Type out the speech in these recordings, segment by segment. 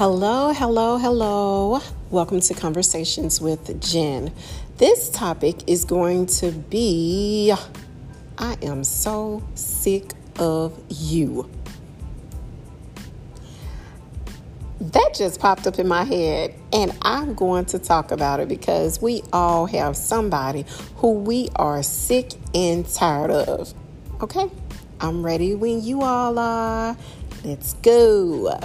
Hello, hello, hello. Welcome to Conversations with Jen. This topic is going to be I am so sick of you. That just popped up in my head, and I'm going to talk about it because we all have somebody who we are sick and tired of. Okay? I'm ready when you all are. Let's go.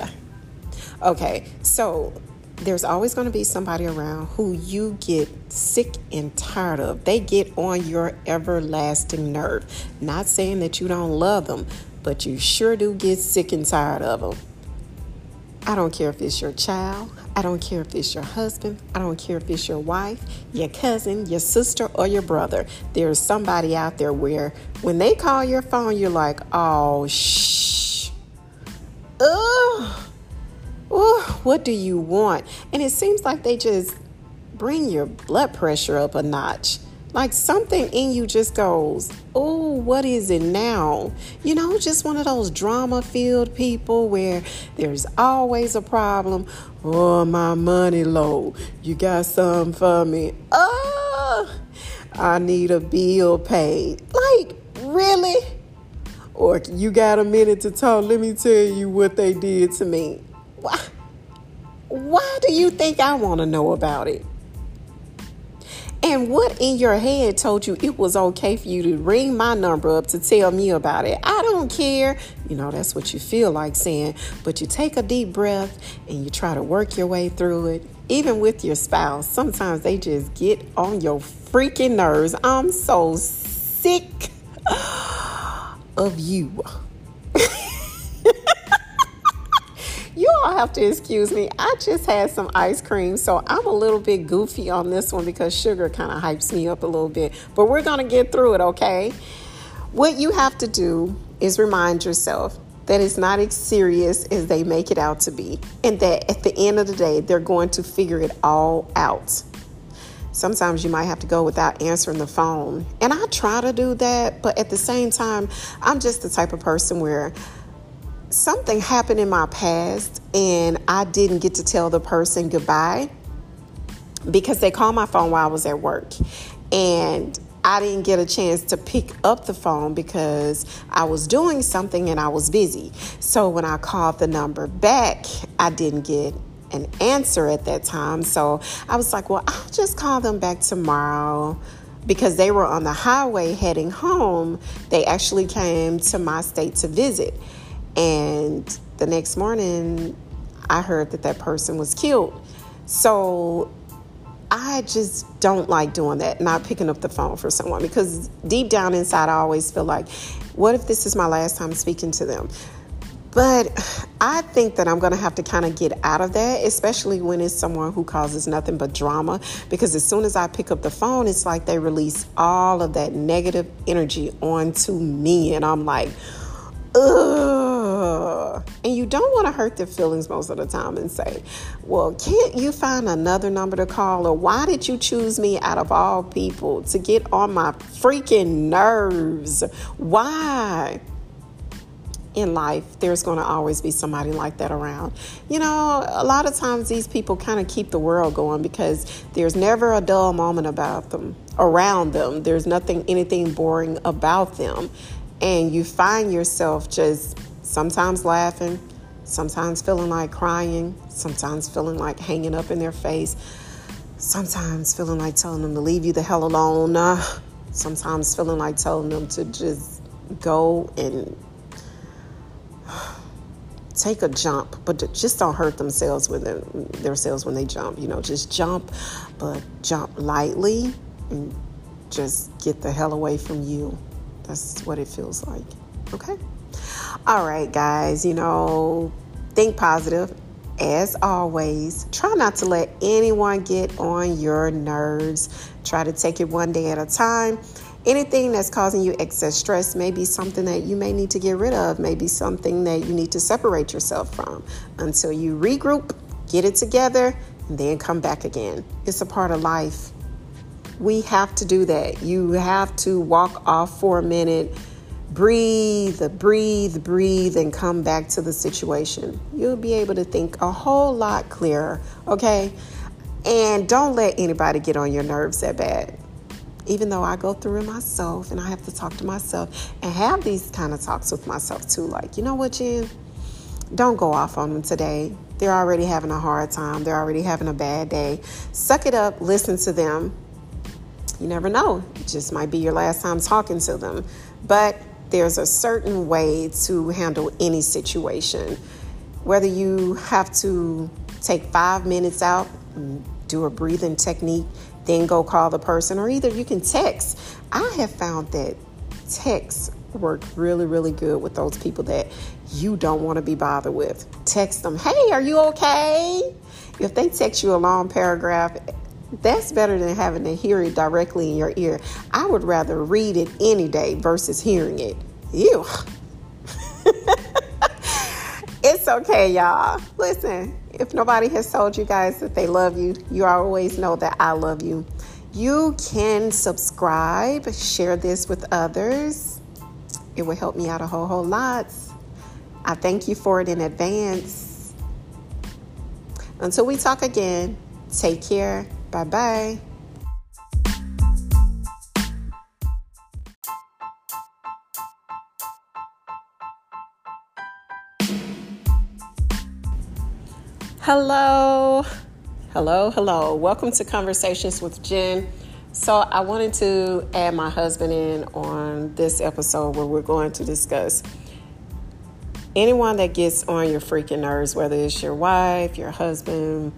Okay, so there's always going to be somebody around who you get sick and tired of. They get on your everlasting nerve. Not saying that you don't love them, but you sure do get sick and tired of them. I don't care if it's your child. I don't care if it's your husband. I don't care if it's your wife, your cousin, your sister, or your brother. There's somebody out there where when they call your phone, you're like, oh, shh. Ugh oh, what do you want? And it seems like they just bring your blood pressure up a notch. Like something in you just goes, oh, what is it now? You know, just one of those drama filled people where there's always a problem. Oh, my money low. You got something for me? Oh, I need a bill paid. Like, really? Or you got a minute to talk? Let me tell you what they did to me. Why, why do you think I want to know about it? And what in your head told you it was okay for you to ring my number up to tell me about it? I don't care. You know, that's what you feel like saying. But you take a deep breath and you try to work your way through it. Even with your spouse, sometimes they just get on your freaking nerves. I'm so sick of you. You all have to excuse me. I just had some ice cream, so I'm a little bit goofy on this one because sugar kind of hypes me up a little bit. But we're going to get through it, okay? What you have to do is remind yourself that it's not as serious as they make it out to be, and that at the end of the day, they're going to figure it all out. Sometimes you might have to go without answering the phone. And I try to do that, but at the same time, I'm just the type of person where something happened in my past and I didn't get to tell the person goodbye because they called my phone while I was at work. And I didn't get a chance to pick up the phone because I was doing something and I was busy. So when I called the number back, I didn't get an answer at that time. So I was like, well, I'll just call them back tomorrow because they were on the highway heading home. They actually came to my state to visit. And the next morning, I heard that that person was killed. So I just don't like doing that, not picking up the phone for someone because deep down inside, I always feel like, what if this is my last time speaking to them? But I think that I'm going to have to kind of get out of that, especially when it's someone who causes nothing but drama. Because as soon as I pick up the phone, it's like they release all of that negative energy onto me. And I'm like, ugh. Uh, and you don't want to hurt their feelings most of the time and say, well, can't you find another number to call? Or why did you choose me out of all people to get on my freaking nerves? Why? in life, there's going to always be somebody like that around. You know, a lot of times these people kind of keep the world going because there's never a dull moment about them, around them. There's nothing, anything boring about them and you find yourself just sometimes laughing, sometimes feeling like crying, sometimes feeling like hanging up in their face, sometimes feeling like telling them to leave you the hell alone, uh, sometimes feeling like telling them to just go and take a jump, but just don't hurt themselves with them, themselves when they jump. You know, just jump, but jump lightly and just get the hell away from you. That's what it feels like. Okay? All right, guys, you know, think positive. As always, try not to let anyone get on your nerves. Try to take it one day at a time. Anything that's causing you excess stress may be something that you may need to get rid of, maybe something that you need to separate yourself from until you regroup, get it together, and then come back again. It's a part of life. We have to do that. You have to walk off for a minute, breathe, breathe, breathe, and come back to the situation. You'll be able to think a whole lot clearer, okay? And don't let anybody get on your nerves that bad. Even though I go through it myself and I have to talk to myself and have these kind of talks with myself too. Like, you know what, Jen? Don't go off on them today. They're already having a hard time, they're already having a bad day. Suck it up, listen to them. You never know, it just might be your last time talking to them. But there's a certain way to handle any situation. Whether you have to take five minutes out, do a breathing technique, then go call the person, or either you can text. I have found that text work really, really good with those people that you don't want to be bothered with. Text them, hey, are you okay? If they text you a long paragraph, that's better than having to hear it directly in your ear. I would rather read it any day versus hearing it. Ew. it's okay, y'all. Listen, if nobody has told you guys that they love you, you always know that I love you. You can subscribe, share this with others. It will help me out a whole, whole lot. I thank you for it in advance. Until we talk again, take care. Bye bye. Hello, hello, hello. Welcome to Conversations with Jen. So, I wanted to add my husband in on this episode where we're going to discuss anyone that gets on your freaking nerves, whether it's your wife, your husband,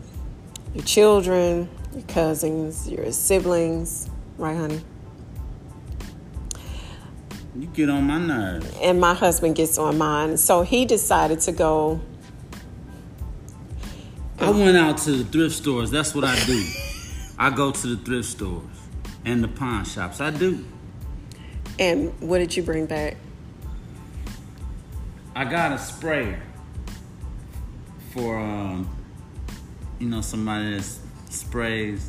your children, your cousins, your siblings, right, honey? You get on my nerves. And my husband gets on mine. So he decided to go. I went out to the thrift stores. That's what I do. I go to the thrift stores and the pawn shops. I do. And what did you bring back? I got a sprayer for um, you know somebody that sprays.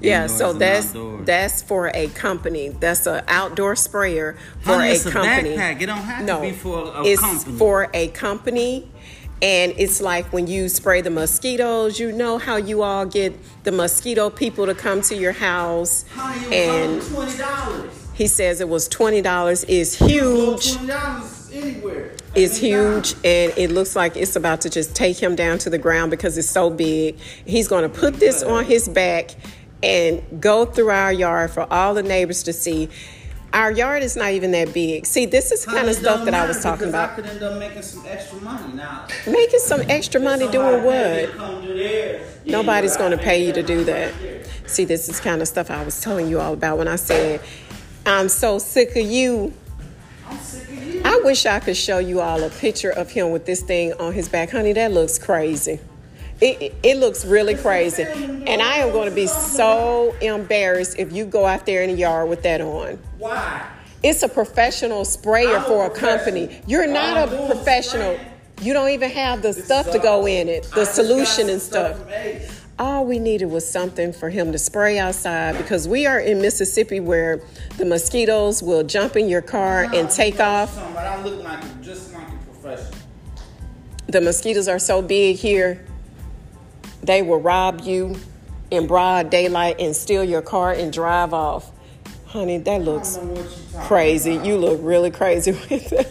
Yeah, so that's that's for a company. That's an outdoor sprayer for Honey, a company. A backpack. It don't have no, to be for a it's company. for a company. And it's like when you spray the mosquitoes, you know how you all get the mosquito people to come to your house. Honey, and twenty dollars. He says it was twenty dollars. Is huge. Twenty dollars anywhere. It's huge and it looks like it's about to just take him down to the ground because it's so big. He's going to put this on his back and go through our yard for all the neighbors to see. Our yard is not even that big. See, this is kind of stuff that I was talking about. I could end up making some extra money now. Making some extra money doing what? what? Nobody's going to pay you to do that. See, this is kind of stuff I was telling you all about when I said, I'm so sick of you. I'm sick of you. I wish I could show you all a picture of him with this thing on his back. Honey, that looks crazy. It, it, looks really crazy. And I am going to be so embarrassed if you go out there in the yard with that on. Why? It's a professional sprayer I'm for a company. You're not I'm a professional. spraying. You don't even have the stuff to go in it, the I solution and stuff. All we needed was something for him to spray outside because we are in Mississippi where the mosquitoes will jump in your car and take off. I look like just like a professional. The mosquitoes are so big here, they will rob you in broad daylight and steal your car and drive off. Honey, that looks I don't know what you talking crazy. about. You look really crazy with it.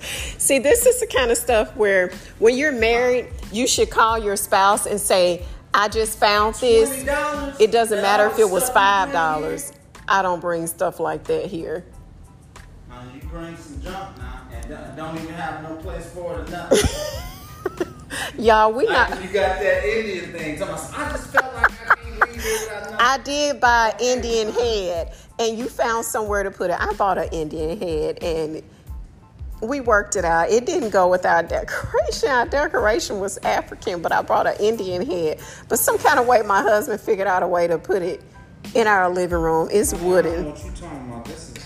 See, this is the kind of stuff where when you're married, you should call your spouse and say, I just found this. $20? It doesn't matter if it was five dollars. I don't bring stuff like that here. Now, you bring some junk now, and don't- don't even have no place for it or nothing. Y'all, we like not you got that Indian thing. I just felt like I can't leave here. I did buy an Indian head, and you found somewhere to put it. I bought an Indian head, and we worked it out. It didn't go with our decoration. Our decoration was African, but I brought an Indian head. But some kind of way, my husband figured out a way to put it in our living room. It's I don't know wooden. what you talking about. This is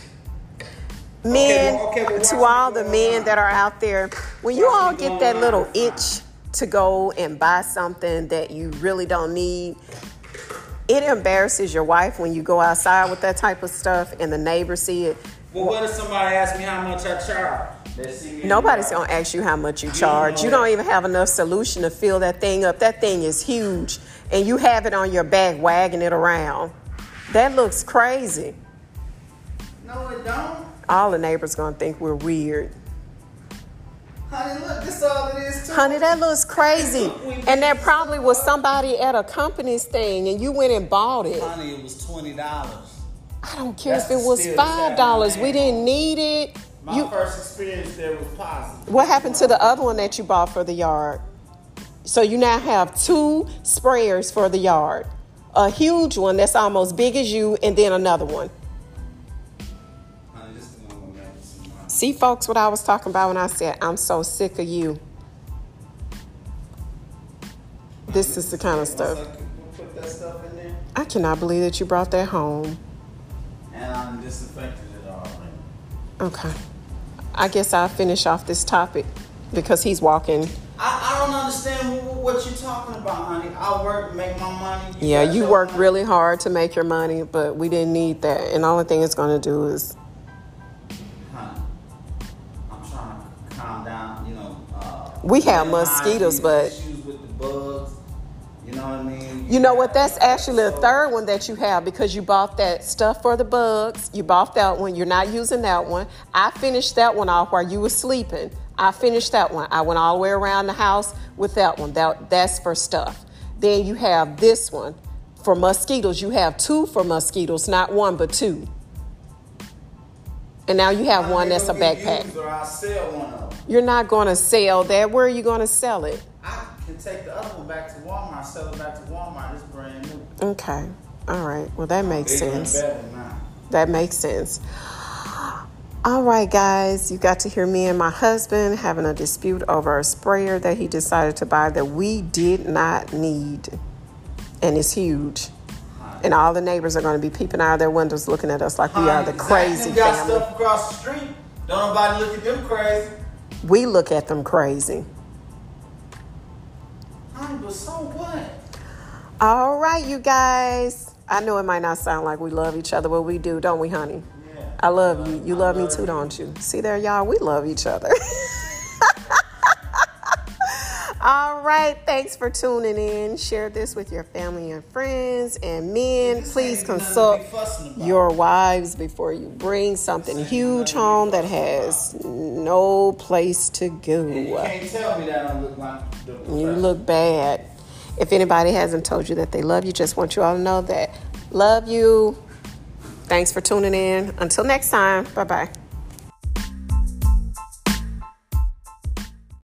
Men, well, okay, well, to all the men that are out there, when you all get that little itch to go and buy something that you really don't need, it embarrasses your wife when you go outside with that type of stuff and the neighbors see it. Well, what if somebody asks me how much I charge? They see me in the Nobody's gonna ask you how much you charge. You don't even have enough solution to fill that thing up. That thing is huge, and you have it on your back wagging it around. That looks crazy. No, it don't. All the neighbors gonna think we're weird. Honey, look, this all it is too. Honey, that looks crazy. And that probably was somebody at a company's thing, and you went and bought it. Honey, it was twenty dollars. I don't care That's if it was five dollars. We didn't need it. My You, first experience there was positive. what happened to the other one that you bought for the yard? So you now have two sprayers for the yard. A huge one that's almost big as you, and then another one. Honey, this is gonna make me some money. See, folks, what I was talking about when I said I'm so sick of you. This is the kind of stuff. I put that stuff in there, I cannot believe that you brought that home. and I disinfected it already. Okay. I guess I'll finish off this topic because he's walking. I, I don't understand what, you're talking about, honey. I work, make my money. Yeah, you work money. really hard to make your money, but we didn't need that. And the only thing it's going to do is, Honey, I'm trying to calm down. You know, uh, We have mosquitoes, but- issues with the bugs. You know what I mean? You know what? That's actually the third one that you have because you bought that stuff for the bugs. You bought that one. You're not using that one. I finished that one off while you were sleeping. I finished that one. I went all the way around the house with that one. That, that's for stuff. Then you have this one for mosquitoes. You have two for mosquitoes, not one, but two. And now you have one that's a backpack. used Or I'll sell one of them. You're not going to sell that. Where are you going to sell it? Can take the other one back to Walmart, sell it back to Walmart. It's brand new. Okay. All right. Well, that makes sense. That makes sense. All right, guys, you got to hear me and my husband having a dispute over a sprayer that he decided to buy that we did not need. And it's huge. And all the neighbors are going to be peeping out of their windows looking at us like we are the crazy got family. stuff across the street. Don't nobody look at them crazy. We look at them crazy. But so what? All right, you guys. I know it might not sound like we love each other, but we do, don't we, honey? Yeah. I love you. You I love me too, you. don't you? See there, y'all? We love each other. All right. Thanks for tuning in. Share this with your family and friends. And men, please ain't nothing to consult be fussing about. your wives before you bring something huge nothing to be home that has no place to And you go. can't tell me that I look like You look bad. If anybody hasn't told you that they love you, just want you all to know that. Love you. Thanks for tuning in. Until next time. Bye bye.